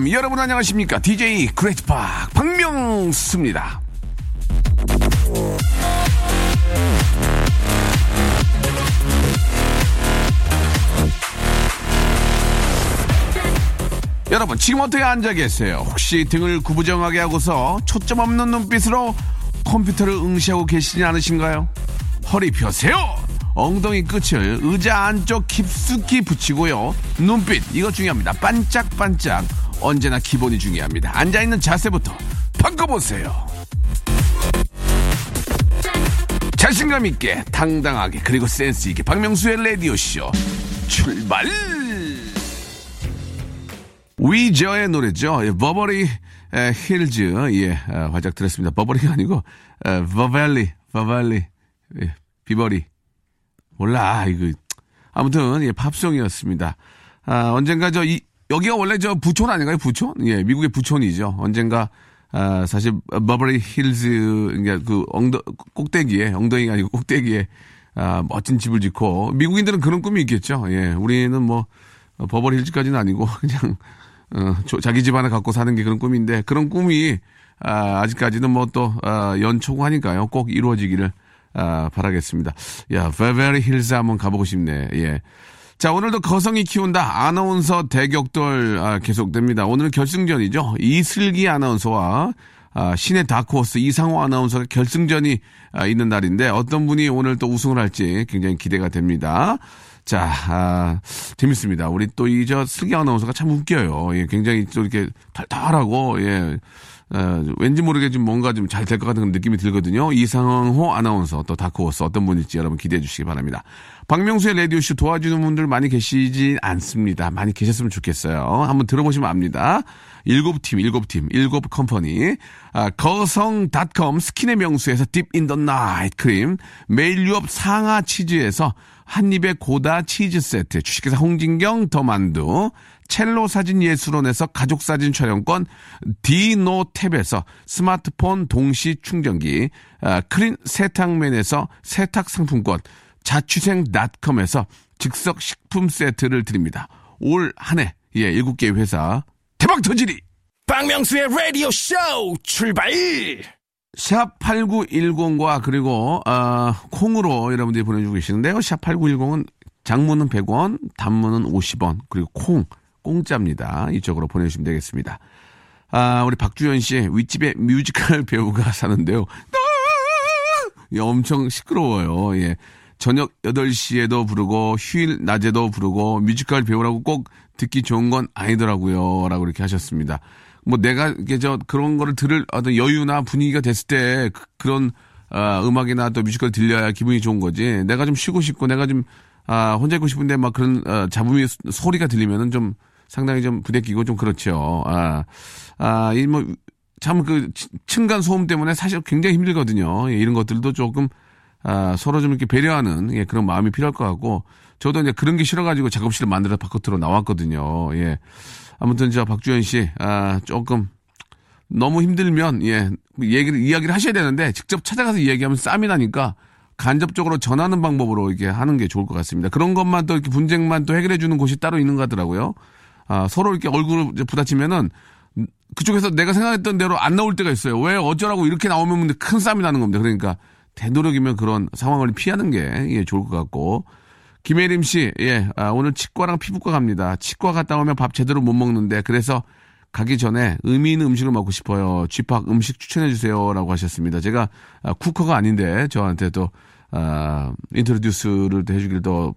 Welcome 여러분 안녕하십니까? DJ Great Park 박명수입니다. 여러분 지금 어떻게 앉아 계세요? 혹시 등을 구부정하게 하고서 초점 없는 눈빛으로 컴퓨터를 응시하고 계시진 않으신가요? 허리 펴세요! 엉덩이 끝을 의자 안쪽 깊숙이 붙이고요. 눈빛 이거 중요합니다. 반짝반짝 언제나 기본이 중요합니다. 앉아 있는 자세부터 바꿔보세요. 자신감 있게 당당하게 그리고 센스 있게 박명수의 라디오 쇼 출발. 위저의 노래죠. 예, 버버리 에, Hills 예 아, 활짝 들었습니다. 버버리가 아니고 에, 버벨리 버벨리 예, 비버리 몰라 이거 아무튼 예 팝송이었습니다. 아 언젠가 저 이 여기가 원래 저 부촌 아닌가요 부촌? 예 미국의 부촌이죠. 언젠가 아 사실 버버리 힐즈 그러니까 그 엉덩 꼭대기에 엉덩이가 아니고 꼭대기에 아 멋진 집을 짓고 미국인들은 그런 꿈이 있겠죠. 예 우리는 뭐 버버리 힐즈까지는 아니고 그냥 어, 저- 자기 집 하나 갖고 사는 게 그런 꿈인데 그런 꿈이 아, 아직까지는 뭐또 연초하니까요 꼭 이루어지기를 아, 바라겠습니다. 야, 베베리 힐스 한번 가보고 싶네. 예. 자, 오늘도 거성이 키운다 아나운서 대격돌 아, 계속됩니다. 오늘은 결승전이죠. 이슬기 아나운서와 아, 신의 다크호스 이상호 아나운서가 결승전이 아, 있는 날인데 어떤 분이 오늘 또 우승을 할지 굉장히 기대가 됩니다. 자, 아, 재밌습니다. 우리 또 이 저 슬기 아나운서가 참 웃겨요. 예, 굉장히 또 이렇게 달달하고 예. 어, 왠지 모르게 좀 뭔가 좀 잘 될 것 같은 느낌이 들거든요. 이상호 아나운서 또 다크호스 어떤 분일지 여러분 기대해 주시기 바랍니다. 박명수의 라디오쇼 도와주는 분들 많이 계시지 않습니다. 많이 계셨으면 좋겠어요. 한번 들어보시면 압니다. 일곱 팀, 일곱 팀, 일곱 company. 아, 거성닷컴 스킨의 명수에서 Deep in the Night 크림. 메일 유업 상하 치즈에서 한입의 고다 치즈 세트. 주식회사 홍진경 더 만두. 첼로 사진 예술원에서 가족 사진 촬영권, 디노탭에서 스마트폰 동시 충전기, 아, 크린 세탁맨에서 세탁 상품권, 자취생닷컴에서 즉석 식품 세트를 드립니다. 올 한해 예 일곱 개 회사 대박 터지리. 박명수의 Radio Show 출발. 샵 8910과 그리고 아, 콩으로 여러분들이 보내주고 계시는데요. 샵 8910은 장문은 100원, 단문은 50원, 그리고 콩 공짜입니다. 이쪽으로 보내주시면 되겠습니다. 아, 우리 박주현 씨 윗집에 뮤지컬 배우가 사는데요. 예, 엄청 시끄러워요. 예. 저녁 8시에도 부르고 휴일 낮에도 부르고 뮤지컬 배우라고 꼭 듣기 좋은 건 아니더라고요. 라고 이렇게 하셨습니다. 뭐 내가 이게 저 그런 거를 들을 어떤 여유나 분위기가 됐을 때 그, 런 아, 음악이나 또 뮤지컬 들려야 기분이 좋은 거지. 내가 좀 쉬고 싶고 내가 좀 아, 혼자 있고 싶은데 막 그런 어, 잡음이 소- 소리가 들리면은 좀 상당히 좀 부대끼고 좀 그렇죠. 아, 아, 이 뭐 참 그 층간 소음 때문에 사실 굉장히 힘들거든요. 예, 이런 것들도 조금 아, 서로 좀 이렇게 배려하는 예, 그런 마음이 필요할 것 같고 저도 이제 그런 게 싫어가지고 작업실을 만들어 바깥으로 나왔거든요. 예. 아무튼 저 박주현 씨 아, 조금 너무 힘들면 예 얘기를 이야기를 하셔야 되는데 직접 찾아가서 이야기하면 쌈이 나니까 간접적으로 전하는 방법으로 이렇게 하는 게 좋을 것 같습니다. 그런 것만 또 이렇게 분쟁만 또 해결해 주는 곳이 따로 있는 것 같더라고요. 아, 서로 이렇게 얼굴을 부딪히면은 그쪽에서 내가 생각했던 대로 안 나올 때가 있어요. 왜 어쩌라고 이렇게 나오면 큰 싸움이 나는 겁니다. 그러니까 되도록이면 그런 상황을 피하는 게 예, 좋을 것 같고. 김혜림 씨, 예, 아, 오늘 치과랑 피부과 갑니다. 치과 갔다 오면 밥 제대로 못 먹는데 그래서 가기 전에 의미 있는 음식을 먹고 싶어요. G-Park 음식 추천해 주세요라고 하셨습니다. 제가 아, 쿠커가 아닌데 저한테 또 아, introduce를 또 해주길 더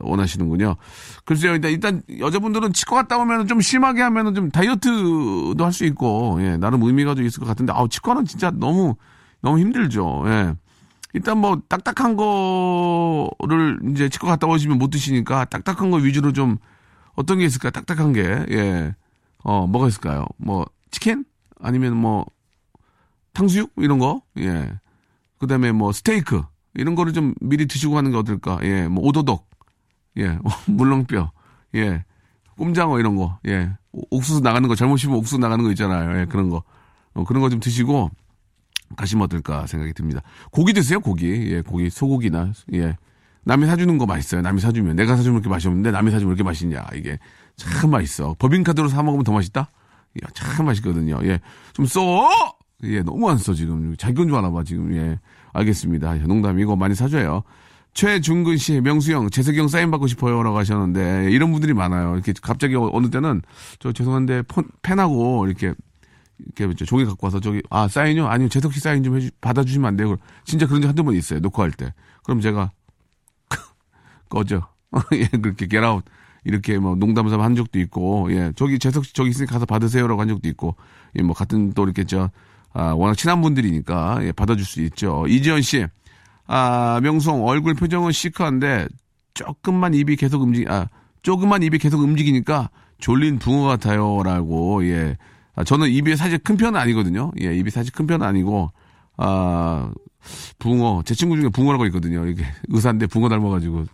원하시는군요. 글쎄요, 일단, 일단 여자분들은 치과 갔다 오면 좀 심하게 하면은 좀 다이어트도 할 수 있고, 예, 나름 의미가 좀 있을 것 같은데, 아우, 치과는 진짜 너무, 너무 힘들죠, 예. 일단 뭐, 딱딱한 거를 이제 치과 갔다 오시면 못 드시니까, 딱딱한 거 위주로 좀, 어떤 게 있을까, 딱딱한 게, 예. 어, 뭐가 있을까요? 뭐, 치킨? 아니면 뭐, 탕수육? 이런 거? 예. 그 다음에 뭐, 스테이크. 이런 거를 좀 미리 드시고 가는 게 어떨까? 예, 뭐, 오도독. 예, 물렁뼈. 예. 꼼장어 이런 거, 예. 오- 옥수수 나가는 거, 잘못 씹으면 옥수수 나가는 거 있잖아요. 예, 그런 거. 어, 그런 거 좀 드시고 가시면 어떨까 생각이 듭니다. 고기 드세요, 고기. 예, 고기, 소고기나, 예. 남이 사주는 거 맛있어요. 남이 사주면. 내가 사주면 이렇게 맛이 없는데 남이 사주면 이렇게 맛있냐. 이게 참 맛있어. 법인카드로 사 먹으면 더 맛있다? 야, 참 맛있거든요. 예. 좀 써! 예, 너무 안 써, 지금. 자기 건 줄 아나 봐, 지금. 예. 알겠습니다. 예, 농담이고 많이 사줘요. 최중근 씨, 명수 형, 재석이 형 사인 받고 싶어요. 라고 하셨는데, 예, 이런 분들이 많아요. 이렇게 갑자기 어- 어느 때는, 저 죄송한데, 폰, 펜하고, 이렇게, 이렇게 저 종이 갖고 와서 저기, 아, 사인요? 아니요, 재석 씨 사인 좀 해주, 받아주시면 안 돼요. 진짜 그런 적 한두 번 있어요. 녹화할 때. 그럼 제가, 꺼져. 예, 그렇게 get out. 이렇게 뭐 농담 삼아 한 적도 있고, 예, 저기 재석 씨 저기 있으니 가서 받으세요라고 한 적도 있고, 예, 뭐 같은 또 이렇게 저, 아, 워낙 친한 분들이니까, 예, 받아줄 수 있죠. 이지연 씨, 아, 명성 얼굴 표정은 시크한데, 조금만 입이 계속 움직, 아, 조금만 입이 계속 움직이니까 졸린 붕어 같아요라고, 예. 아, 저는 입이 사실 큰 편은 아니거든요. 예, 입이 사실 큰 편은 아니고, 아, 붕어, 제 친구 중에 붕어라고 있거든요. 이게 의사인데 붕어 닮아가지고.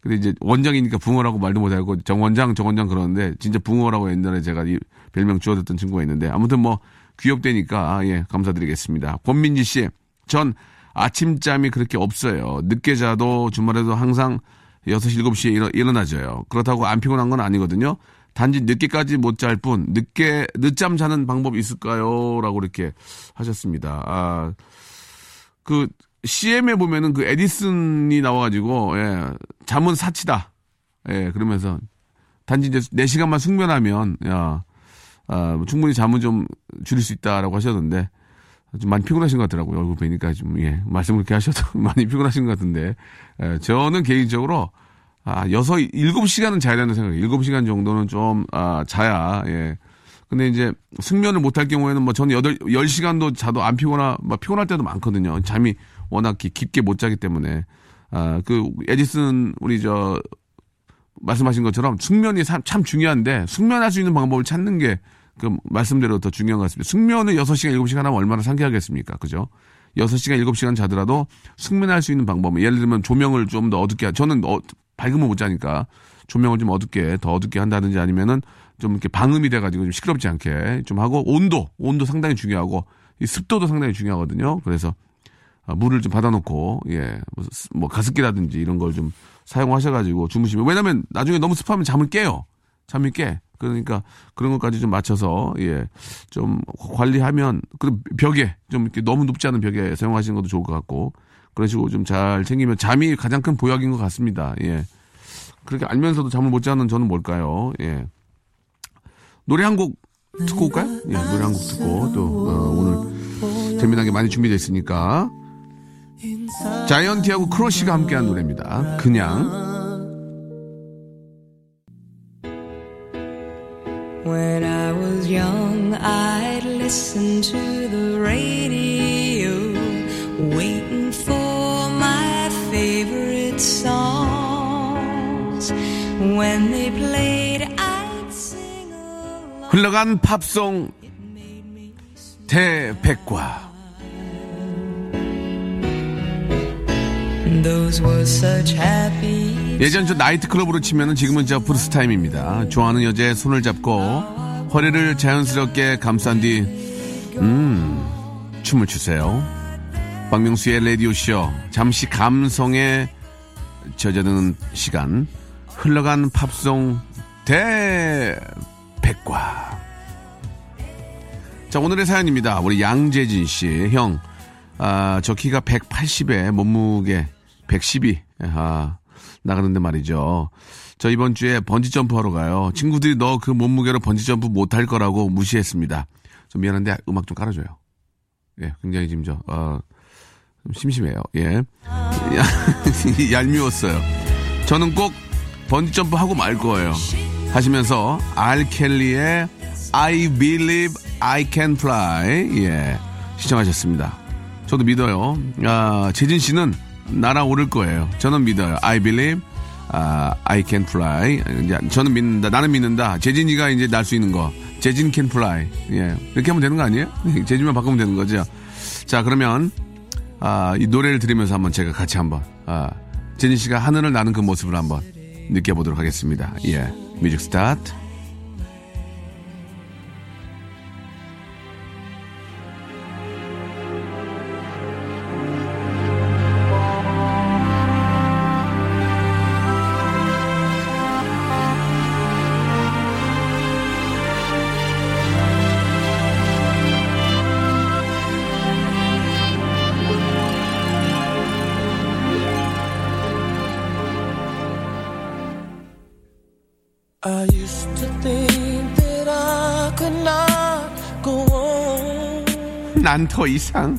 근데 이제 원장이니까 붕어라고 말도 못하고 정원장, 정원장 그러는데 진짜 붕어라고 옛날에 제가 이 별명 지어줬던 친구가 있는데 아무튼 뭐 귀엽다니까 아, 예 감사드리겠습니다. 권민지 씨, 전 아침잠이 그렇게 없어요. 늦게 자도 주말에도 항상 6시, 7시에 일어, 일어나져요. 그렇다고 안 피곤한 건 아니거든요. 단지 늦게까지 못 잘 뿐, 늦게, 늦잠 자는 방법이 있을까요? 라고 이렇게 하셨습니다. 아, 그, CM에 보면은 그 에디슨이 나와가지고, 예, 잠은 사치다. 예, 그러면서, 단지 이제 4시간만 숙면하면, 야, 아, 뭐 충분히 잠은 좀 줄일 수 있다라고 하셨는데, 좀 많이 피곤하신 것 같더라고요. 얼굴 뵈니까 좀, 예, 말씀 그렇게 하셔도 많이 피곤하신 것 같은데, 예, 저는 개인적으로, 아, 여섯, 일곱 시간은 자야 된다는 생각이에요. 일곱 시간 정도는 좀, 아, 자야, 예. 근데 이제 숙면을 못할 경우에는 뭐 저는 여덟, 열 시간도 자도 안 피곤하, 막 피곤할 때도 많거든요. 잠이 워낙 기- 깊게 못 자기 때문에. 아, 그, 에디슨, 우리 저, 말씀하신 것처럼 숙면이 참, 참 중요한데 숙면할 수 있는 방법을 찾는 게 그 말씀대로 더 중요한 것 같습니다. 숙면을 6시간, 7시간 하면 얼마나 상쾌하겠습니까? 그죠? 6시간, 7시간 자더라도 숙면할 수 있는 방법은 예를 들면 조명을 좀 더 어둡게 하- 저는 어, 밝으면 못 자니까 조명을 좀 어둡게 더 어둡게 한다든지 아니면은 좀 이렇게 방음이 돼가지고 좀 시끄럽지 않게 좀 하고 온도 온도 상당히 중요하고 이 습도도 상당히 중요하거든요. 그래서 아, 물을 좀 받아놓고 예, 뭐, 스- 뭐 가습기라든지 이런 걸 좀 사용하셔가지고 주무시면 왜냐면 나중에 너무 습하면 잠을 깨요. 잠이 깨. 그러니까 그런 것까지 좀 맞춰서 예, 좀 관리하면 그 벽에 좀 이렇게 너무 높지 않은 벽에 사용하시는 것도 좋을 것 같고 식으로 좀잘 챙기면 잠이 가장 큰 보약인 것 같습니다. 예. 그렇게 알면서도 잠을 못 자는 저는 뭘까요? 예. 노래 한 곡 듣고 올까요? 예, 노래 한 곡 듣고 또 어, 오늘 재미난 게 많이 준비되어 있으니까 자이언티하고 크러쉬가 함께한 노래입니다. 그냥 When I was young, I'd listen to the radio, waiting 흘러간 팝송 대백과 예전 저 나이트클럽으로 치면은 지금은 저 블루스 타임입니다. 좋아하는 여자의 손을 잡고 허리를 자연스럽게 감싼 뒤, 음, 춤을 추세요. 박명수의 라디오쇼. 잠시 감성에 젖어드는 시간. 흘러간 팝송 대백과. 자, 오늘의 사연입니다. 우리 양재진 씨. 형, 아, 저 키가 180에 몸무게 112. 아, 나가는데 말이죠. 저 이번 주에 번지점프 하러 가요. 친구들이 너 그 몸무게로 번지점프 못할 거라고 무시했습니다. 좀 미안한데 음악 좀 깔아줘요. 예, 굉장히 지금 저, 어, 좀 심심해요. 예. 얄미웠어요. 저는 꼭 번지점프 하고 말 거예요. 하시면서 알켈리의 I believe I can fly. 예. 시청하셨습니다. 저도 믿어요. 아, 재진 씨는 날아오를 거예요. 저는 믿어요. I believe 아, I can fly. 이제 저는 믿는다. 나는 믿는다. 재진이가 이제 날 수 있는 거. 재진 can fly. 예. 이렇게 하면 되는 거 아니에요? 재진만 바꾸면 되는 거죠. 자, 그러면 아, 이 노래를 들으면서 한번 제가 같이 한번 아, 재진 씨가 하늘을 나는 그 모습을 한번 느껴보도록 하겠습니다. 예. music start. 더 이상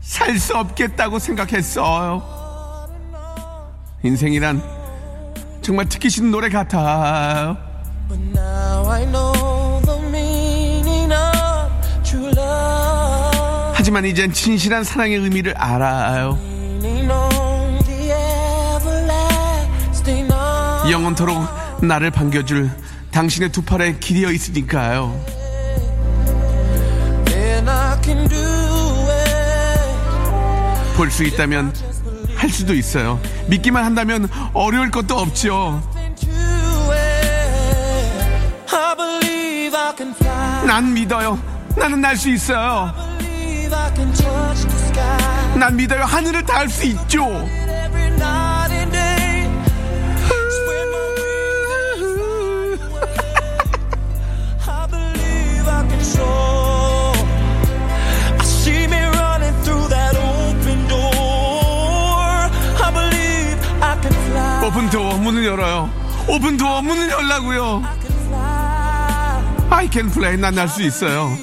살 수 없겠다고 생각했어요. 인생이란 정말 듣기 싫은 노래 같아요. 하지만 이젠 진실한 사랑의 의미를 알아요. 영원토록 나를 반겨줄 당신의 두 팔에 기대어 있으니까요. 볼 수 있다면 할 수도 있어요. 믿기만 한다면 어려울 것도 없죠. 난 믿어요. 나는 날 수 있어요. 난 믿어요. 하늘을 닿을 수 있죠. 도어 문을 열어요. 오픈 도어 문을 열라고요. I can. I play. 난 날 수 있어요.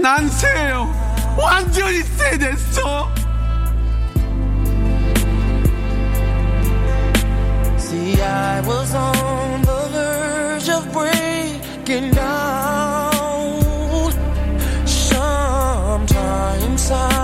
난 새예요. 완전히 새 됐어. I breaking down. Sometimes silence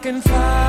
I can fly.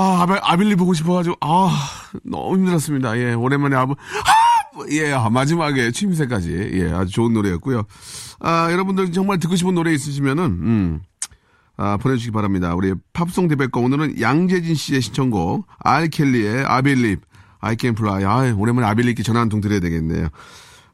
아 아벨 아빌리 보고 싶어가지고 아 너무 힘들었습니다. 예 오랜만에 아부 아, 예 아, 마지막에 취임새까지 예 아주 좋은 노래였고요. 아 여러분들 정말 듣고 싶은 노래 있으시면은 음. 아, 보내주시기 바랍니다. 우리 팝송 대백과 오늘은 양재진 씨의 신청곡 알켈리의 아빌립 can fly. 아, 오랜만에 아빌립께 전화 한 통 드려야 되겠네요.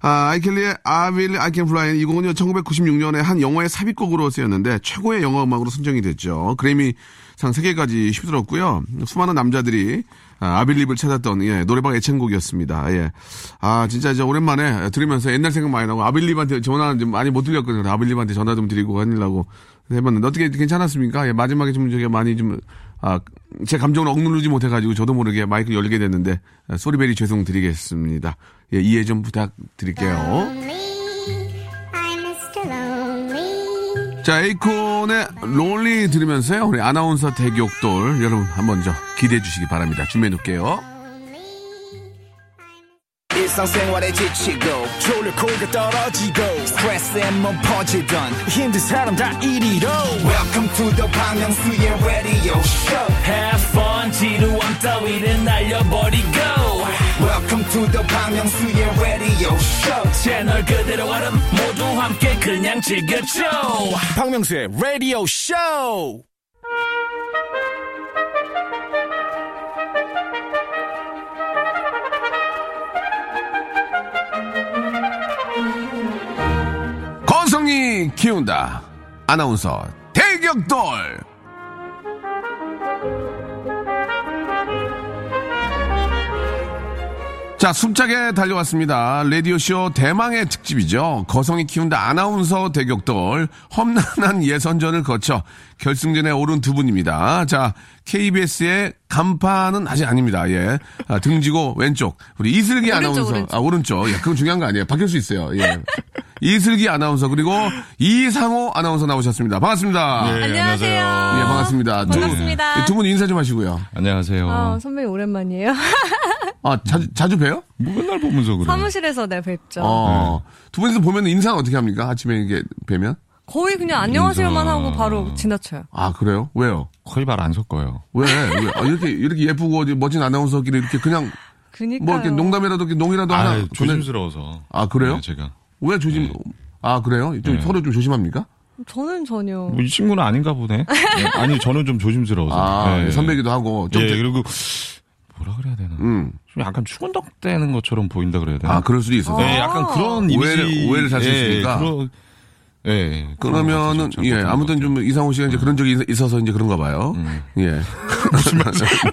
아, 아이켈리의 I Can Fly 이 곡은요 1996년에 한 영화의 삽입곡으로 쓰였는데 최고의 영화 음악으로 선정이 됐죠. 그래미 상 3개까지 휩쓸었고요. 수많은 남자들이 아, 아빌립을 찾았던 예, 노래방 애창곡이었습니다. 예. 아 진짜 이제 오랜만에 들으면서 옛날 생각 많이 나고 아빌립한테 전화 좀 많이 못 드렸거든요. 아빌립한테 전화 좀 드리고 하려고 해봤는데 어떻게 괜찮았습니까? 예, 마지막에 좀 저기 많이 좀 아, 제 감정을 억누르지 못해가지고 저도 모르게 마이크 열게 됐는데 아, 소리베리 죄송드리겠습니다. 예, 이해 좀 부탁드릴게요. 자, 에이콘의 롤리 들으면서요. 우리 아나운서 대격돌 여러분 한번 저 기대해 주시기 바랍니다. 준비해 놓을게요. 지치고, 떨어지고, 퍼지던, welcome to the Bang Myung-soo's radio show Have fun 지루함 따위를 날려버리고 welcome to the Myung-soo's radio show 채널 그대로 얼음 모두 함께 그냥 즐겨줘 박명수의 radio show 건성이 키운다. 아나운서 대격돌. 자, 숨차게 달려왔습니다. 라디오쇼 대망의 특집이죠. 거성이 키운다 아나운서 대격돌. 험난한 예선전을 거쳐 결승전에 오른 두 분입니다. 자, KBS의 간판은 아직 아닙니다. 예. 아, 등지고 왼쪽. 우리 이슬기 오른쪽, 아나운서. 오른쪽. 아, 오른쪽. 예, 그건 중요한 거 아니에요. 바뀔 수 있어요. 예. 이슬기 아나운서 그리고 이상호 아나운서 나오셨습니다. 반갑습니다. 네, 안녕하세요. 예, 반갑습니다. 두- 반갑습니다. 예, 두분 인사 좀 하시고요. 안녕하세요. 아, 선배님 오랜만이에요. 아, 자주, 자주 봬요? 뭐 맨날 보면서 그래. 사무실에서 네 뵙죠. 어. 두 분이서 보면 인사는 어떻게 합니까? 아침에 이게 뵈면? 거의 그냥 안녕하세요만 인사. 하고 바로 지나쳐요. 아, 그래요? 왜요? 거의 말 안 섞어요. 왜? 왜? 아, 이렇게, 이렇게 예쁘고 멋진 아나운서끼리 이렇게 그냥 그니까요. 뭐 이렇게 농담이라도 이렇게 농이라도 하나. 아, 보내- 조심스러워서. 아, 그래요? 네, 제가. 왜 조심, 아, 그래요? 좀 네. 서로 좀 조심합니까? 저는 전혀. 뭐 이 친구는 아닌가 보네. 네, 아니 저는 좀 조심스러워서. 아, 네. 선배기도 하고. 좀 예, 제- 그리고 뭐라 그래야 되나. 음. 좀 약간 추근덕대는 것처럼 보인다 그래야 되나. 아, 그럴 수도 있어서. 네, 약간 그런 오해를- 이미지. 오해를 살수 예, 있으니까. 그런, 예. 그런 그러면은 예 아무튼 것좀 이상호 씨가 이제 그런 적이 있- 있어서 이제 그런가 봐요. 음. 예. 무슨 말씀?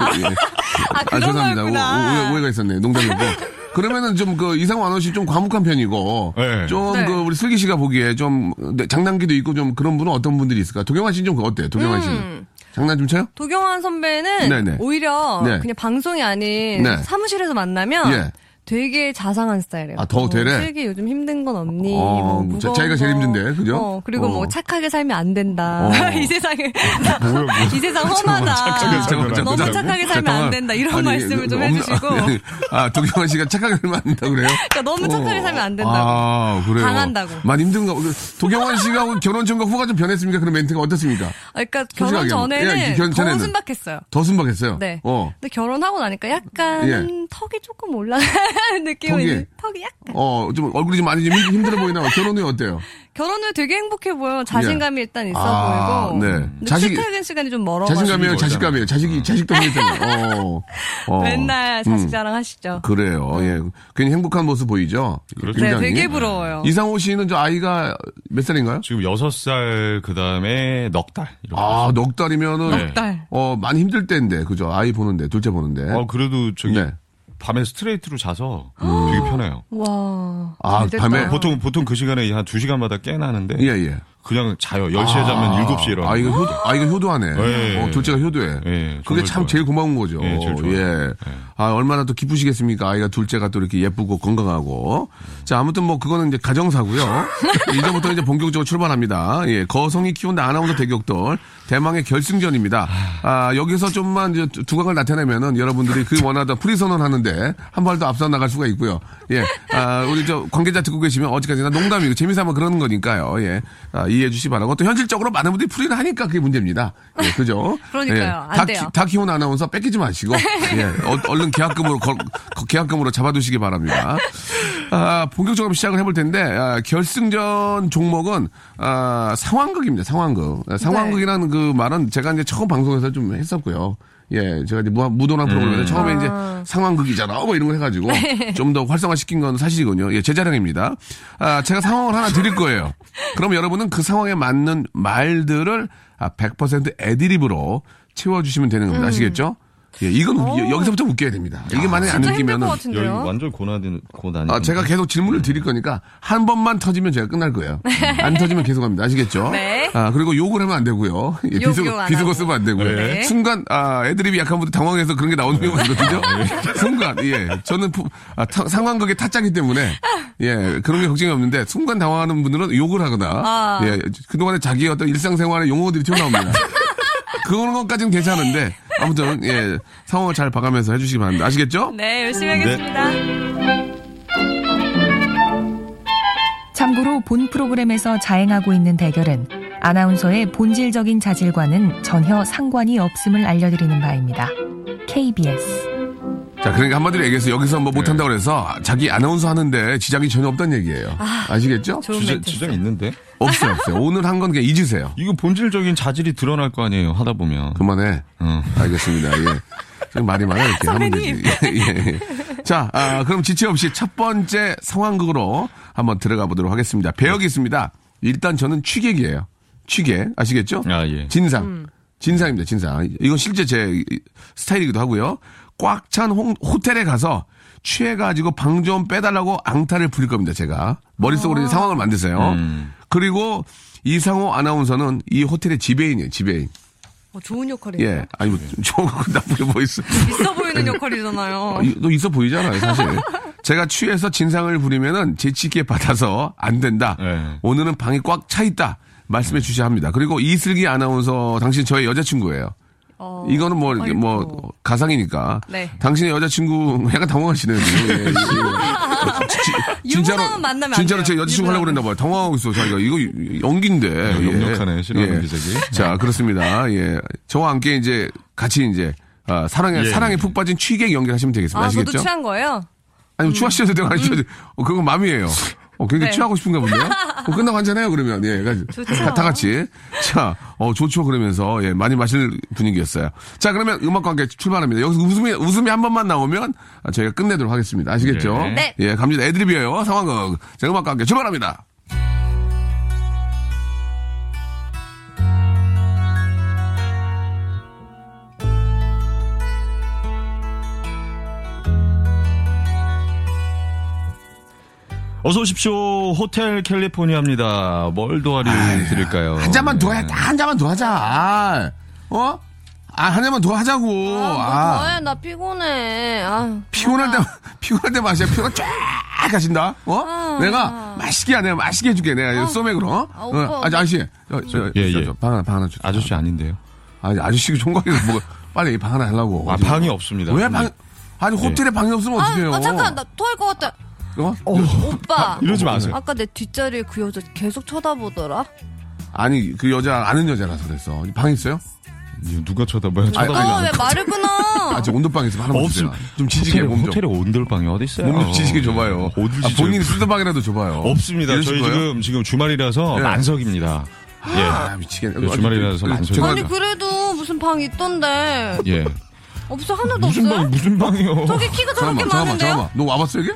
아, 그런 죄송합니다. 거였구나. 오, 오해, 오해가 있었네. 농담이고. 그러면은 좀 그 이상호 아나운서 좀 과묵한 편이고 네. 좀 네. 그 우리 슬기 씨가 보기에 좀 네, 장난기도 있고 좀 그런 분은 어떤 분들이 있을까? 도경환 씨는 좀 어때요? 도경환 씨는 음. 장난 좀 쳐요? 도경환 선배는 네네. 오히려 네. 그냥 방송이 아닌 네. 사무실에서 만나면 예. 되게 자상한 스타일이에요. 아, 더 뭐, 되래? 슬기 요즘 힘든 건 없니? 어, 뭐 자- 무거운 자기가 제일 거. 힘든데, 그죠? 어, 그리고 어. 뭐 착하게 살면 안 된다. 어. 이 세상에 이 세상 험하다. 잠깐만, 너무 잠깐만. 착하게 살면 잠깐만. 안 된다. 이런 아니, 말씀을 좀 없나- 해주시고. 아니, 아, 도경환 씨가 착하게 살면 안 된다 그래요? 그러니까 너무 착하게 살면 안 된다고. 아, 그래요. 당한다고. 많이 힘든가. 그 도경환 씨가 결혼 전과 후가 좀 변했습니까? 그런 멘트가 어떻습니까? 아, 그러니까 결혼 전에는 예, 결혼 더 전에는. 순박했어요. 더 순박했어요. 네. 어. 근데 결혼하고 나니까 약간 예. 턱이 조금 올라가는 느낌이 턱이? 약간 어, 좀 얼굴이 좀 많이 좀 힘- 힘들어 보이나? 결혼 후에 어때요? 결혼 후에 되게 행복해 보여 자신감이 일단 있어 아, 보이고 네. 자식- 출퇴근 시간이 좀 멀어 자신감이에요. 자식감이에요. 자식이, 자식도 보이잖아요. 어. 어. 맨날 자식 음. 자랑 하시죠 그래요. 예. 괜히 행복한 모습 보이죠? 그렇죠. 네. 되게 부러워요 이상호 씨는 저 아이가 몇 살인가요? 지금 6살, 그 다음에 넉 달. 이렇게 아, 넉 달이면은. 넉 달. 어, 많이 힘들 때인데, 그죠? 아이 보는데, 둘째 보는데. 어, 그래도 저기 네. 밤에 스트레이트로 자서 되게 편해요. 와 아. 밤에? 보통, 보통 그 시간에 한 2 시간마다 깨나는데. 예, 예. 그냥 자요. 10시에 자면 7시에 일어나. 아이가 효도, 아이가 효도하네. 네. 어, 둘째가 효도해. 네, 그게 참 좋아요. 제일 고마운 거죠. 네, 제일. 예. 아, 얼마나 또 기쁘시겠습니까? 아이가 둘째가 또 이렇게 예쁘고 건강하고. 자, 아무튼 뭐 그거는 이제 가정사고요. 이제부터 이제 본격적으로 출발합니다. 예. 거성이 키운다 아나운서 대격돌. 대망의 결승전입니다. 아, 여기서 좀만 이제 두- 두각을 나타내면은 여러분들이 그 원하던 프리선언 하는데 한 발 더 앞서 나갈 수가 있고요. 예. 아, 우리 저 관계자 듣고 계시면 어디까지나 농담이고 재미삼아 그러는 거니까요. 예. 아, 이해해 주시기 바라고 또 현실적으로 많은 분들이 프리를 하니까 그게 문제입니다. 예, 그죠? 그러니까요. 안 다, 돼요. 다 키운 아나운서 뺏기지 마시고 예, 어- 얼른 계약금으로 걸- 거- 계약금으로 잡아두시기 바랍니다. 아, 본격적으로 시작을 해볼 텐데 아, 결승전 종목은 아, 상황극입니다. 상황극. 아, 상황극이라는 그 말은 제가 이제 처음 방송에서 좀 했었고요. 예, 제가 이제 무, 무도란 프로그램에서 처음에 이제 상황극이잖아. 뭐 이런 거 해가지고 좀 더 활성화시킨 건 사실이군요. 예, 제 자랑입니다. 아, 제가 상황을 하나 드릴 거예요. 그럼 여러분은 그 상황에 맞는 말들을 아, 100% 애드립으로 채워주시면 되는 겁니다. 아시겠죠? 예, 이건 여- 여기서부터 웃겨야 됩니다. 이게 만약에 안 진짜 힘들 웃기면은 것 여기 같은데요. 완전 고난이 고난이. 아, 제가 계속 질문을 드릴 거니까 한 번만 터지면 제가 끝날 거예요. 안 터지면 계속 합니다. 아시겠죠? 네. 아, 그리고 욕을 하면 안 되고요. 예, 욕, 비속어, 욕안 비속어 하고. 쓰면 안 되고요. 네. 순간, 아, 애드립이 약한 분들 당황해서 그런 게 나오는 경우가 있거든요. 순간, 예. 저는 푸- 아, 타- 상황극의 타짜기 때문에, 예, 그런 게 걱정이 없는데, 순간 당황하는 분들은 욕을 하거나, 아. 예, 그동안에 자기 어떤 일상생활의 용어들이 튀어나옵니다. 그런 것까지는 괜찮은데, 아무튼, 예, 상황을 잘 봐가면서 해주시기 바랍니다. 아시겠죠? 네, 열심히 하겠습니다. 참고로 본 프로그램에서 자행하고 있는 대결은 아나운서의 본질적인 자질과는 전혀 상관이 없음을 알려드리는 바입니다. KBS 자, 그러니까 한마디로 얘기해서 여기서 뭐 못한다고 그래서 자기 아나운서 하는데 지장이 전혀 없다는 얘기예요. 아, 시겠죠 좋은 지장, 멘트. 지장 있는데? 없어요, 없어요. 오늘 한 건 그냥 잊으세요. 이거 본질적인 자질이 드러날 거 아니에요. 하다 보면. 그만해. 어. 알겠습니다. 예. 지금 말이 많아, 이렇게 하면 되지. 예, 예. 자, 아, 그럼 지체 없이 첫 번째 상황극으로 한번 들어가 보도록 하겠습니다. 배역이 있습니다. 일단 저는 취객이에요. 취객. 아시겠죠? 아, 예. 진상. 진상입니다, 진상. 이건 실제 제 스타일이기도 하고요. 꽉 찬 호텔에 가서 취해가지고 방 좀 빼달라고 앙탈을 부릴 겁니다, 제가. 머릿속으로 이제 상황을 만드세요. 음. 그리고 이상호 아나운서는 이 호텔의 지배인이에요, 지배인. 어, 좋은 역할이에요. 예. 아니, 뭐, 좋은 거 나쁘게 뭐 있어. 있어 보이는 역할이잖아요. 이- 너 있어 보이잖아요, 사실. 제가 취해서 진상을 부리면은 재치있게 받아서 안 된다. 네. 오늘은 방이 꽉 차 있다. 말씀해 주셔야 합니다. 그리고 이슬기 아나운서, 당신 저의 여자친구예요. 어, 이거는 뭐, 이렇게. 뭐, 가상이니까. 네. 당신의 여자친구, 약간 당황하시네요. 예, 예. 안 진짜로 제. 여자친구 하려고 그랬나 봐요. 당황하고 있어, 자기가. 이거 연기인데. 예. 역력하네, 싫어하는 기색이. 자, 그렇습니다. 예. 저와 함께 이제 같이 이제, 아, 사랑에, 예. 사랑에 푹 빠진 취객 연기하시면 되겠습니다. 아, 아시겠죠? 저도 취한 거예요? 아니, 취하셔도 되고 아니셔도 어, 그건 마음이에요. 어, 굉장히 네. 취하고 싶은가 본데요? 어, 끝나고 한잔해요, 그러면. 예, 좋죠. 다, 다 같이. 자, 어, 좋죠, 그러면서, 예, 많이 마실 분위기였어요. 자, 그러면 음악과 함께 출발합니다. 여기서 웃음이, 웃음이 한 번만 나오면 아, 저희가 끝내도록 하겠습니다. 아시겠죠? 네. 네. 예, 갑니다. 애드립이에요. 상황극. 자, 음악과 함께 출발합니다. 어서 오십시오. 호텔 캘리포니아입니다. 뭘 도와리 드릴까요? 한 잔만 더 해, 네. 한 잔만 더 하자. 어? 아, 한 잔만 더 하자고. 아, 뭐해, 나 피곤해. 아, 피곤할 때, 피곤할 때 마셔. 피곤 쫙 가신다. 어? 아. 내가 맛있게, 내가 맛있게 해줄게. 내가 소맥으로. 어? 아. 어, 아저, 아저씨. 저, 저, 예, 저, 예. 저, 방 하나, 방 하나 줘. 아저씨 아닌데요. 아니, 아저씨가 총각이가 뭐, 빨리 방 하나 하려고. 아, 방이 없습니다. 왜 방, 아니, 호텔에 방이 없으면 아, 어떡해요? 아, 잠깐, 나 토할 것 같아. 어? 오빠. 이러지 마세요. 아까 내 뒷자리에 그 여자 계속 쳐다보더라? 아니, 그 여자, 아는 여자라서 그랬어. 방 있어요? 누가 쳐다봐요? 아니, 쳐다보지 아니, 어, 아니, 왜 말을 끊어? 아, 저 온돌방에서 하나만 주세요. 없음. 좀 지지게, 몸 좀. 호텔에 온돌방이 어디 있어요? 몸 좀 지지게 줘봐요. 어딜 아, 지져요? 본인이 쓰던 방이라도 줘봐요. 없습니다. 저희 거예요? 지금 지금 주말이라서 예. 만석입니다. 예. 아, 미치겠네. 네, 주말이라서 그. 제가- 아니, 그래도 무슨 방 있던데. 예. 없어, 하나도 무슨 없어요? 방 무슨 방이요? 저기 키가 저렇게 잠깐만, 잠깐만, 많은데요? 잠깐만. 너 와봤어, 여기?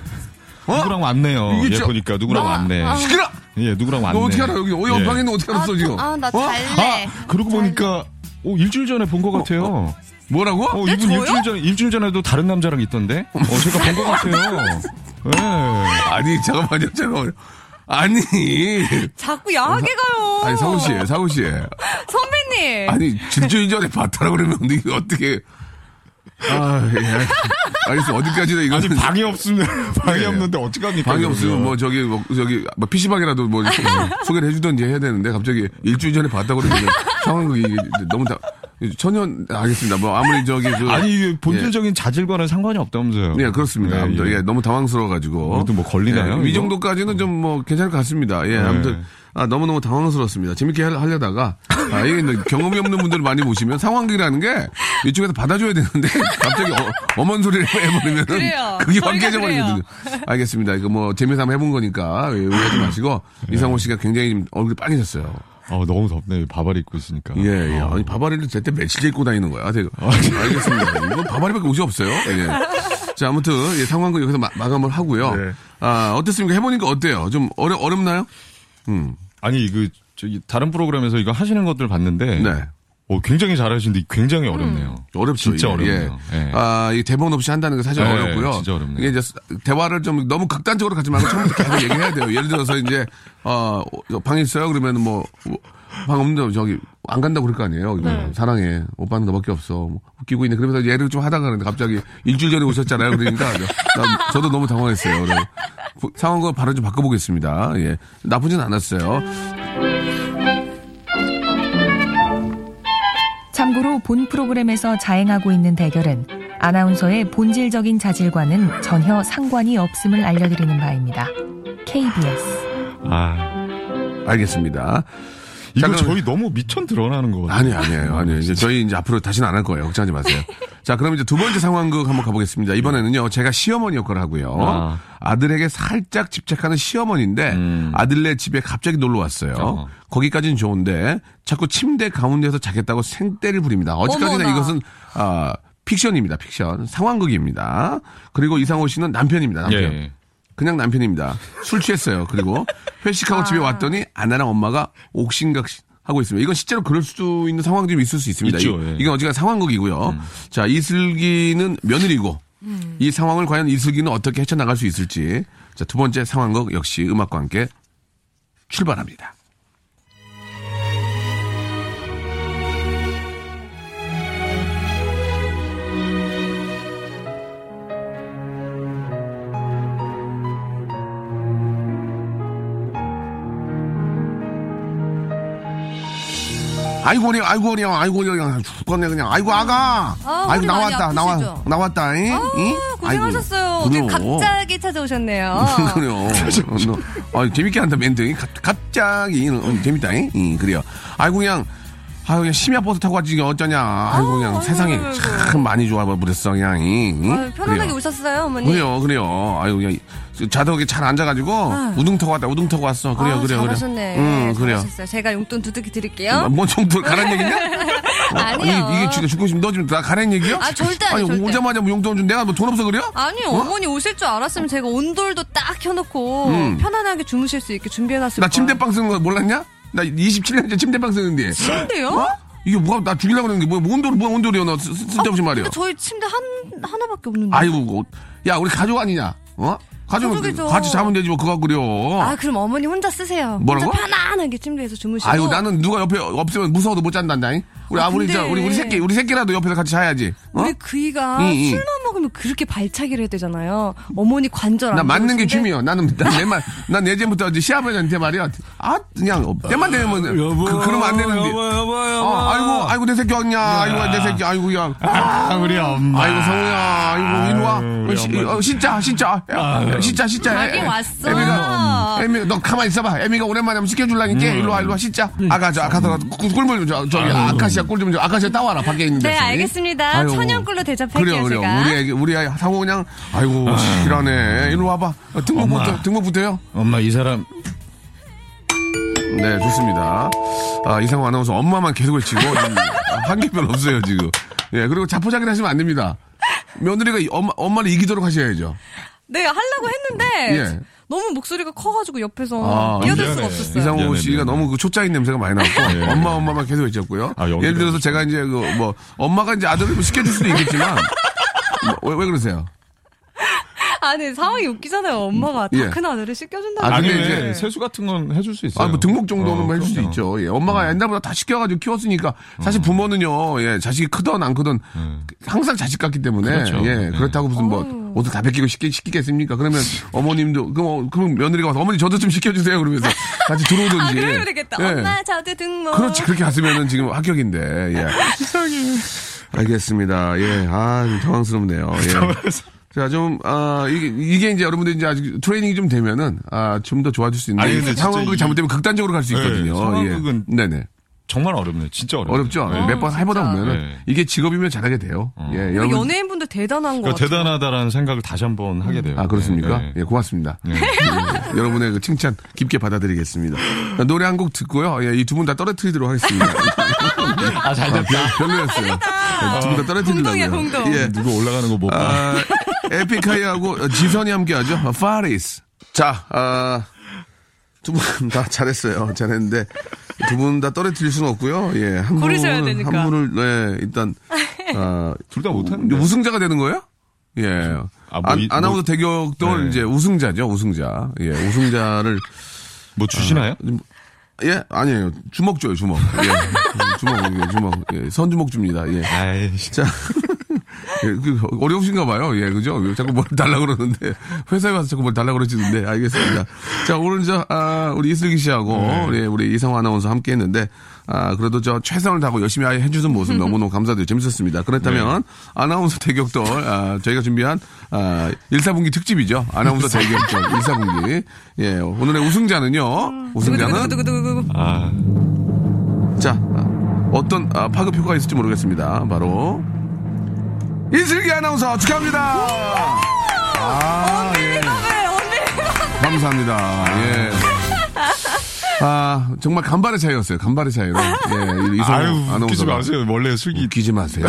어? 누구랑 왔네요. 예, 저- 보니까 누구랑 아, 왔네. 아. 시끄러! 예, 누구랑 왔네. 너 어떻게 알아, 여기? 어, 예. 옆방에 있는 어떻게 알았어, 아, 지금? 아, 나 어? 잘래. 아, 그러고 보니까 오, 일주일 전에 본 것 같아요. 뭐라고? 어, 네, 이분 저요? 일주일 전에 일주일 전에도 다른 남자랑 있던데. 어, 제가 본 것 같아요. 예. 아니, 잠깐만요, 잠깐만요. 아니, 자꾸 야하게 가요. 아니, 사우 씨, 사우 씨. 선배님. 아니, 일주일 전에 봤다라 그러면 이게 어떻게. 아, 예. 알겠어. 어디까지나 이거. 아니 방이 없으면 방이 예. 없는데 어떡합니까? 방이. 없으면 뭐 저기 뭐 저기 뭐 PC방이라도 뭐 이렇게 소개를 해주던지 해야 되는데 갑자기 일주일 전에 봤다고 그러면 상황이 너무 다 천연 알겠습니다. 뭐 아무리 저기 그 아니 이게 본질적인 자질과는 상관이 없다면서요. 예, 그렇습니다. 예, 아무튼 예. 예, 너무 당황스러워 가지고. 아무튼 뭐 걸리나요, 예, 이? 정도까지는 좀 뭐 괜찮을 것 같습니다. 예, 아무튼 아, 너무너무 당황스럽습니다. 재밌게 하- 하려다가 아, 이게 이제 경험이 없는 분들 많이 모시면 상황극이라는 게 이쪽에서 받아줘야 되는데 갑자기 어, 머니 소리를 해버리면. 그게 확 저희가 깨져버리거든요. 알겠습니다. 이거 뭐 재미삼아 해본 거니까 예, 오해하지 마시고 이상호 씨가 굉장히 좀 얼굴이 빨개졌어요. 어, 너무 덥네. 바바리 입고 있으니까. 예, 예. 어. 아니, 바바리를 제때 며칠째 입고 다니는 거야, 제가. 알겠습니다. 이건 바바리밖에 옷이 없어요. 예. 자, 아무튼, 예, 상황극 여기서 마, 마감을 하고요. 네. 아, 어땠습니까? 해보니까 어때요? 좀 어려, 어렵나요? 음. 아니, 그, 저기, 다른 프로그램에서 이거 하시는 것들 봤는데. 네. 어, 굉장히 잘하시는데 굉장히 어렵네요. 어렵죠. 진짜. 어렵네요. 예. 아, 이 대본 없이 한다는 게 사실 네, 어렵고요. 진짜 어렵네요. 이게 이제 대화를 좀 너무 극단적으로 가지 말고 처음부터 계속 얘기해야 돼요. 예를 들어서 이제, 어, 방 있어요? 그러면 뭐, 방 없는데 저기 안 간다고 그럴 거 아니에요. 네. 사랑해. 오빠는 너밖에 없어. 뭐 웃기고 있네. 그러면서 얘를 좀 하다가 그러는데 갑자기 일주일 전에 오셨잖아요. 그러니까 나- 저도 너무 당황했어요. 상황을 바로 좀 바꿔보겠습니다. 예. 나쁘진 않았어요. 참고로 본 프로그램에서 자행하고 있는 대결은 아나운서의 본질적인 자질과는 전혀 상관이 없음을 알려드리는 바입니다. KBS. 아, 알겠습니다. 이거 저희 너무 미천 드러나는 거 같아요. 아니, 아니에요. 아니에요. 이제 저희 이제 앞으로 다시는 안 할 거예요. 걱정하지 마세요. 자, 그럼 이제 두 번째 상황극 한번 가보겠습니다. 이번에는요, 제가 시어머니 역할을 하고요. 아. 아. 들에게 살짝 집착하는 시어머니인데, 음. 아들네 집에 갑자기 놀러 왔어요. 어. 거기까지는 좋은데, 자꾸 침대 가운데서 자겠다고 생떼를 부립니다. 어찌까지나. 이것은, 아, 픽션입니다. 픽션. 상황극입니다. 그리고 이상호 씨는 남편입니다. 남편. 예. 그냥 남편입니다. 술 취했어요. 그리고 회식하고 집에 왔더니 아내랑 엄마가 옥신각신 하고 있습니다. 이건 실제로 그럴 수도 있는 상황들이 좀 있을 수 있습니다. 있죠, 이- 예. 이 건 어지간 상황극이고요. 자, 이슬기는 며느리고 이 상황을 과연 이슬기는 어떻게 헤쳐나갈 수 있을지. 자, 두 번째 상황극 역시 음악과 함께 출발합니다. 아이고 어려 아이고 어려 아이고 어려 그냥 죽겠네 그냥 아이고 아가 아, 아이고 나왔다 나와? 나왔다 잉? 아, 잉? 고생하셨어요. 아이고. 갑자기 찾아오셨네요. 그래요. 너, 아, 재밌게 한다, 멘트. 가- 갑자기, 어, 재밌다, 잉? 응, 그래요. 아이고, 그냥, 아유, 그냥 심야 버스 타고 왔지, 이게 어쩌냐. 아이고, 그냥 아이고, 세상에 아이고, 아이고. 참 많이 좋아버렸어, 그냥? 아유, 편안하게 그래요. 오셨어요, 어머니. 그래요, 그래요. 아유, 그냥, 자덕에 잘 앉아가지고, 우등 타고 왔다, 우등 타고 왔어. 그래요, 아, 그래요, 그래요. 잘하셨네. 응, 그래요. 잘하셨어요. 제가 용돈 두둑히 드릴게요. 뭔 정도 가란 얘기냐? 어, 아니요. 아니, 이게 진짜 죽고 싶으면 너 지금 나 가란 얘기야? 아, 절대 아니, 아니에요, 절대. 오자마자 뭐 용돈 준 내가 뭐 돈 없어 그래요? 아니요, 어? 어머니 오실 줄 알았으면 제가 온돌도 딱 켜놓고 음. 편안하게 주무실 수 있게 준비해놨을 나 거예요. 침대방 쓰는 거 몰랐냐? 나 27년째 침대방 쓰는데. 침대요? 어? 이게 뭐가 나 죽이려고 그러는 게 뭐야? 뭔 돌이 뭐야? 뭔 돌이야? 너 쓰- 쓰- 쓸데없이 말이야. 근데 저희 침대 한 하나밖에 없는데. 아이고, 뭐, 야 우리 가족 아니냐? 어? 가족은 가족이죠. 같이 자면 되지 뭐 그거 그려. 아, 그럼 어머니 혼자 쓰세요. 뭐라고? 혼자 편안하게 침대에서 주무시고. 아이고 나는 누가 옆에 없으면 무서워도 못 잔단다잉. 우리 아, 아, 우리 근데- 저 우리 우리 새끼 우리 새끼라도 옆에서 같이 자야지. 어? 우리 그이가 응, 응. 술만 먹으면 그렇게 발차기를 해야 되잖아요. 어머니 관절 안나 맞는 게? 취미야. 나는 난내말 난 예전부터 이제 시아버지한테 말이야. 아 그냥 때만 되면 그, 그러면 안 되는데. 여보, 여보, 여보. 어, 아이고 아이고 내 새끼 왔냐? 아이고 내 새끼 아이고 야. 아, 우리 엄마. 아이고 성우야, 아이고 일로 와. 어, 진짜 진짜 야, 진짜 진짜. 자기 애- 왔어. 애미가 애미 너 가만 히 있어봐. 애미가 오랜만에 한번 시켜줄라니까 일로 와 일로 와 진짜. 아가 저 아가서 꿀물 좀 저, 저기 아카시아 꿀좀 줘. 아카시아 따와라 밖에 있는데. 네, 알겠습니다. 천연꿀로 대접할게요, 그래요 그래요. 제가. 우리 애기 우리 아이 상호 그냥 아이고 실하네. 일로 와봐. 어, 등록부터 엄마. 등록부터요. 엄마, 이 사람. 네 좋습니다. 아 이상호 아나운서 엄마만 계속 외치고 한개 별로 없어요 지금. 예 그리고 자포자기를 하시면 안 됩니다. 며느리가 이- 엄마, 엄마를 이기도록 하셔야죠. 네, 하려고 했는데 예. 너무 목소리가 커가지고 옆에서 아, 끼어들 미안해. 수가 없었어요. 이상호 미안해, 씨가 미안해. 너무 그 초짜인 냄새가 많이 났고 예. 엄마 엄마만 계속 외쳤고요. 아, 예를 들어서 제가 이제 그 뭐 엄마가 이제 아들을 뭐 시켜줄 수도 있겠지만 뭐, 왜, 왜 그러세요? 아니 상황이 웃기잖아요. 엄마가 예. 다큰 아들을 씻겨준다. 아, 아니, 근데 왜 이제- 세수 같은 건 해줄 수 있어요. 아, 뭐 등록 정도는 어, 뭐 해줄 수. 있죠. 예. 엄마가 옛날보다 다 시켜가지고 키웠으니까 사실 부모는요, 예, 자식이 크든 안 크든 항상 자식 같기 때문에 그렇죠. 예, 네. 그렇다고 무슨 뭐 옷을 다 벗기고 시키, 시키겠습니까? 그러면 어머님도 그럼, 그럼 며느리가 와서 어머니 저도 좀 시켜주세요 그러면서 같이 들어오든지. 아, 그러면 되겠다. 예. 엄마 저도 등록. 그렇지 그렇게 갔으면은 지금 합격인데 예. 알겠습니다. 예, 아좀 당황스럽네요. 예. 자, 좀, 아, 이게, 이게 이제 여러분들 이제 아직 트레이닝이 좀 되면은, 아, 좀 더 좋아질 수 있는데, 아니, 근데 상황극이 이- 잘못되면 극단적으로 갈수 네, 있거든요. 상황극은 예. 네네. 정말 어렵네요. 진짜 어렵네요. 어렵죠? 네. 몇번 해보다. 보면은 네. 이게 직업이면 잘하게 돼요. 예, 이거 여러분. 연예인분들 대단한 거 그러니까 같아요. 대단하다라는 생각을 다시 한번 하게 돼요. 아, 그렇습니까? 네, 네. 예, 고맙습니다. 네. 예, 여러분의 그 칭찬 깊게 받아들이겠습니다. 자, 노래 한 곡 듣고요. 예, 이 두 분 다 떨어뜨리도록 하겠습니다. 아, 잘 됐다. 별로였어요. 두 분 다 떨어뜨리려고요. 공동. 예. 누구 올라가는 거 못 봐. 아, 에픽하이하고 지선이 함께하죠. 파리스. 자, 아, 두 분 다 잘했어요. 잘했는데 두 분 다 떨어뜨릴 수는 없고요. 예, 한 고르셔야 분은 되니까. 한 분을 네, 일단 아, 둘 다 못하는데. 우승자가 되는 거예요? 예. 아, 뭐 이- 아, 나운서 뭐- 대격도 네. 이제 우승자죠, 우승자. 예, 우승자를 뭐 주시나요? 예, 아니에요. 주먹 줘요, 주먹. 예, 주먹, 예, 주먹. 예, 선주먹 줍니다. 예. 아이씨. 자, 예, 그, 어려우신가 봐요. 예, 그죠? 자꾸 뭘 달라 그러는데, 회사에 가서 자꾸 뭘 달라 그러시는데, 알겠습니다. 자, 오늘 저, 아, 우리 이슬기 씨하고, 네. 우리, 우리 이상호 아나운서 함께 했는데, 아, 그래도 저 최선을 다하고 열심히 해주는 모습 너무너무 감사드려요. 재밌었습니다. 그렇다면, 네. 아나운서 대격돌, 아, 저희가 준비한, 아, 1사분기 특집이죠. 아나운서 대격돌 1사분기. 예, 오늘의 우승자는요, 우승자는. 아, 자, 아, 어떤 아, 파급 효과가 있을지 모르겠습니다. 바로 이슬기 아나운서 축하합니다. 아, 예. 감사합니다. 예. 아, 정말 간발의 차이였어요. 간발의 차이로. 예, 이 이성호 아유, 아나운서가. 웃기지 마세요. 원래 술기. 웃기지 마세요.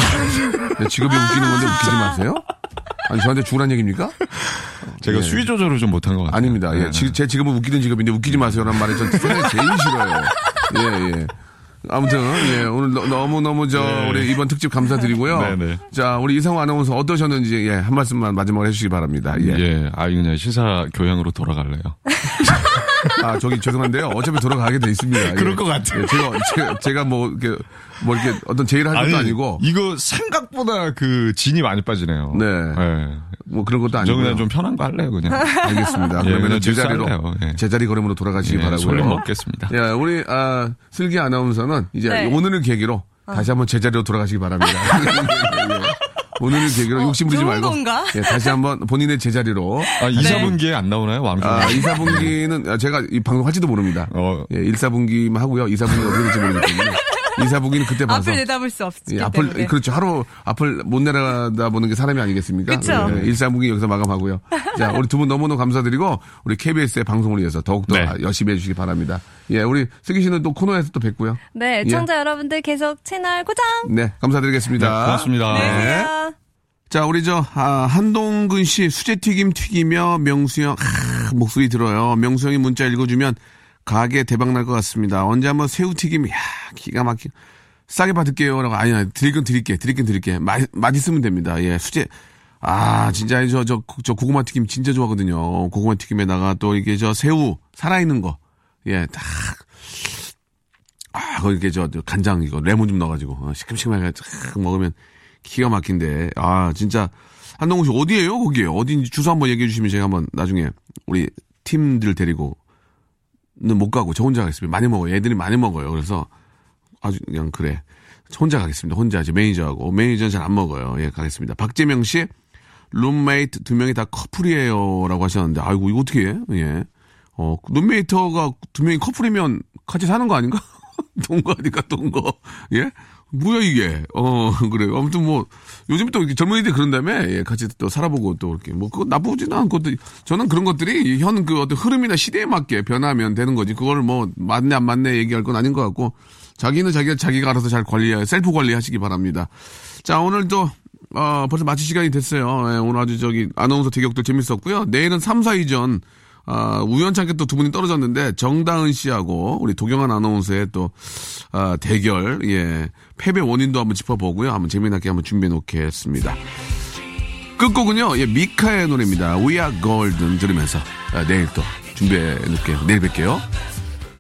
예, 직업이 웃기는 건데 웃기지 마세요. 아니, 저한테 죽으란 얘기입니까? 제가 예. 수위 조절을 좀 못한 것 같아요. 아닙니다. 예, 네, 지- 제 직업은 웃기는 직업인데 웃기지 마세요라는 말이 전 세상에 제일 싫어요. 예, 예. 아무튼, 예, 오늘 너 무 너무 저, 네. 우리 이번 특집 감사드리고요. 네, 네. 자, 우리 이상호 아나운서 어떠셨는지, 예, 한 말씀만 마지막으로 해주시기 바랍니다. 예. 예. 아, 그냥 시사 교양으로 돌아갈래요. 아, 저기 죄송한데요. 어차피 돌아가게 돼 있습니다. 그럴 예. 것 같아요. 예, 제가, 제가, 제가 뭐, 이렇게, 뭐 이렇게 어떤 제의를 할 것도 아니 고, 이거 생각보다 그 진이 많이 빠지네요. 네. 예. 뭐 그런 것도 저 아니고. 그냥 좀 편한 거 할래요, 그냥. 알겠습니다. 예, 그러면 제자리로. 예. 제자리 걸음으로 돌아가시기 예, 바라고요. 솔림 먹겠습니다. 예, 우리 아, 슬기 아나운서는 이제 네. 오늘을 계기로 다시 한번 제자리로 돌아가시기 바랍니다. 예. 오늘을 계기로 욕심 부리지 말고 건가? 예, 다시 한번 본인의 제자리로 아, 2, 4분기에 안 나오나요? 왕성. 아, 2, 4분기는 제가 이 방송 할지도 모릅니다. 어. 예, 1, 4분기만 하고요. 2, 4분기 어떻게 될지 모르기 때문 에 2, 4분기는 그때 봐서 앞을 내다볼 수 없기 예, 앞을 때문에. 그렇죠. 하루 앞을 못 내려다 보는 게 사람이 아니겠습니까? 그쵸. 예, 1, 4분기 여기서 마감하고요. 자, 우리 두 분 너무너무 감사드리고 우리 KBS의 방송을 위해서 더욱더 네. 열심히 해주시기 바랍니다. 예, 우리 슬기 씨는 또 코너에서 또 뵙고요. 네, 예. 청자 여러분들 계속 채널 고정! 네, 감사드리겠습니다. 네, 고맙습니다. 네. 안녕하세요. 자, 우리 저, 아, 한동근 씨 수제튀김 튀기며 명수형, 아, 목소리 들어요. 명수형이 문자 읽어주면 가게 대박 날 것 같습니다. 언제 한번 새우튀김, 야 기가 막히, 싸게 받을게요. 라고, 아니, 아니, 드릴 건 드릴게. 드릴 건 드릴게. 맛, 맛있으면 됩니다. 예, 수제, 아, 진짜 저, 저, 저 고구마 튀김 진짜 좋아하거든요. 고구마 튀김에다가 또 이게 저 새우, 살아있는 거. 예, 딱. 아, 거기 이렇게 저, 저 간장 이거 레몬 좀 넣어가지고 어, 시큼시큼하게 쫙 먹으면 기가 막힌데 아 진짜 한동훈 씨 어디에요 거기에 어딘지 주소 한번 얘기해 주시면 제가 한번 나중에 우리 팀들 데리고는 못 가고 저 혼자 가겠습니다 많이 먹어요 애들이 많이 먹어요 그래서 아주 그냥 그래 혼자 가겠습니다 혼자 이제 매니저하고 매니저는 잘 안 먹어요 예 가겠습니다 박재명 씨 룸메이트 두 명이 다 커플이에요라고 하셨는데 아이고 이거 어떻게 해? 예. 어, 룸메이터가 두 명이 커플이면 같이 사는 거 아닌가? 동거 아닌가, 동거. 예? 뭐야, 이게. 어, 그래요. 아무튼 뭐, 요즘 또 이렇게 젊은이들이 그런다며, 예, 같이 또 살아보고 또 이렇게, 뭐, 그거 나쁘지는 않고, 또 저는 그런 것들이 현 그 어떤 흐름이나 시대에 맞게 변하면 되는 거지. 그걸 뭐, 맞네, 안 맞네 얘기할 건 아닌 것 같고, 자기는 자기가, 자기가 알아서 잘 관리, 셀프 관리 하시기 바랍니다. 자, 오늘도, 어, 벌써 마칠 시간이 됐어요. 예, 오늘 아주 저기, 아나운서 대격도 재밌었고요. 내일은 3, 4위전, 아, 우연찮게 또 두 분이 떨어졌는데 정다은 씨하고 우리 도경환 아나운서의 또 아, 대결, 예, 패배 원인도 한번 짚어보고요. 한번 재미나게 한번 준비해 놓겠습니다. 끝곡은요, 예, 미카의 노래입니다. We Are Golden 들으면서 아, 내일 또 준비해 놓을게요. 내일 뵐게요.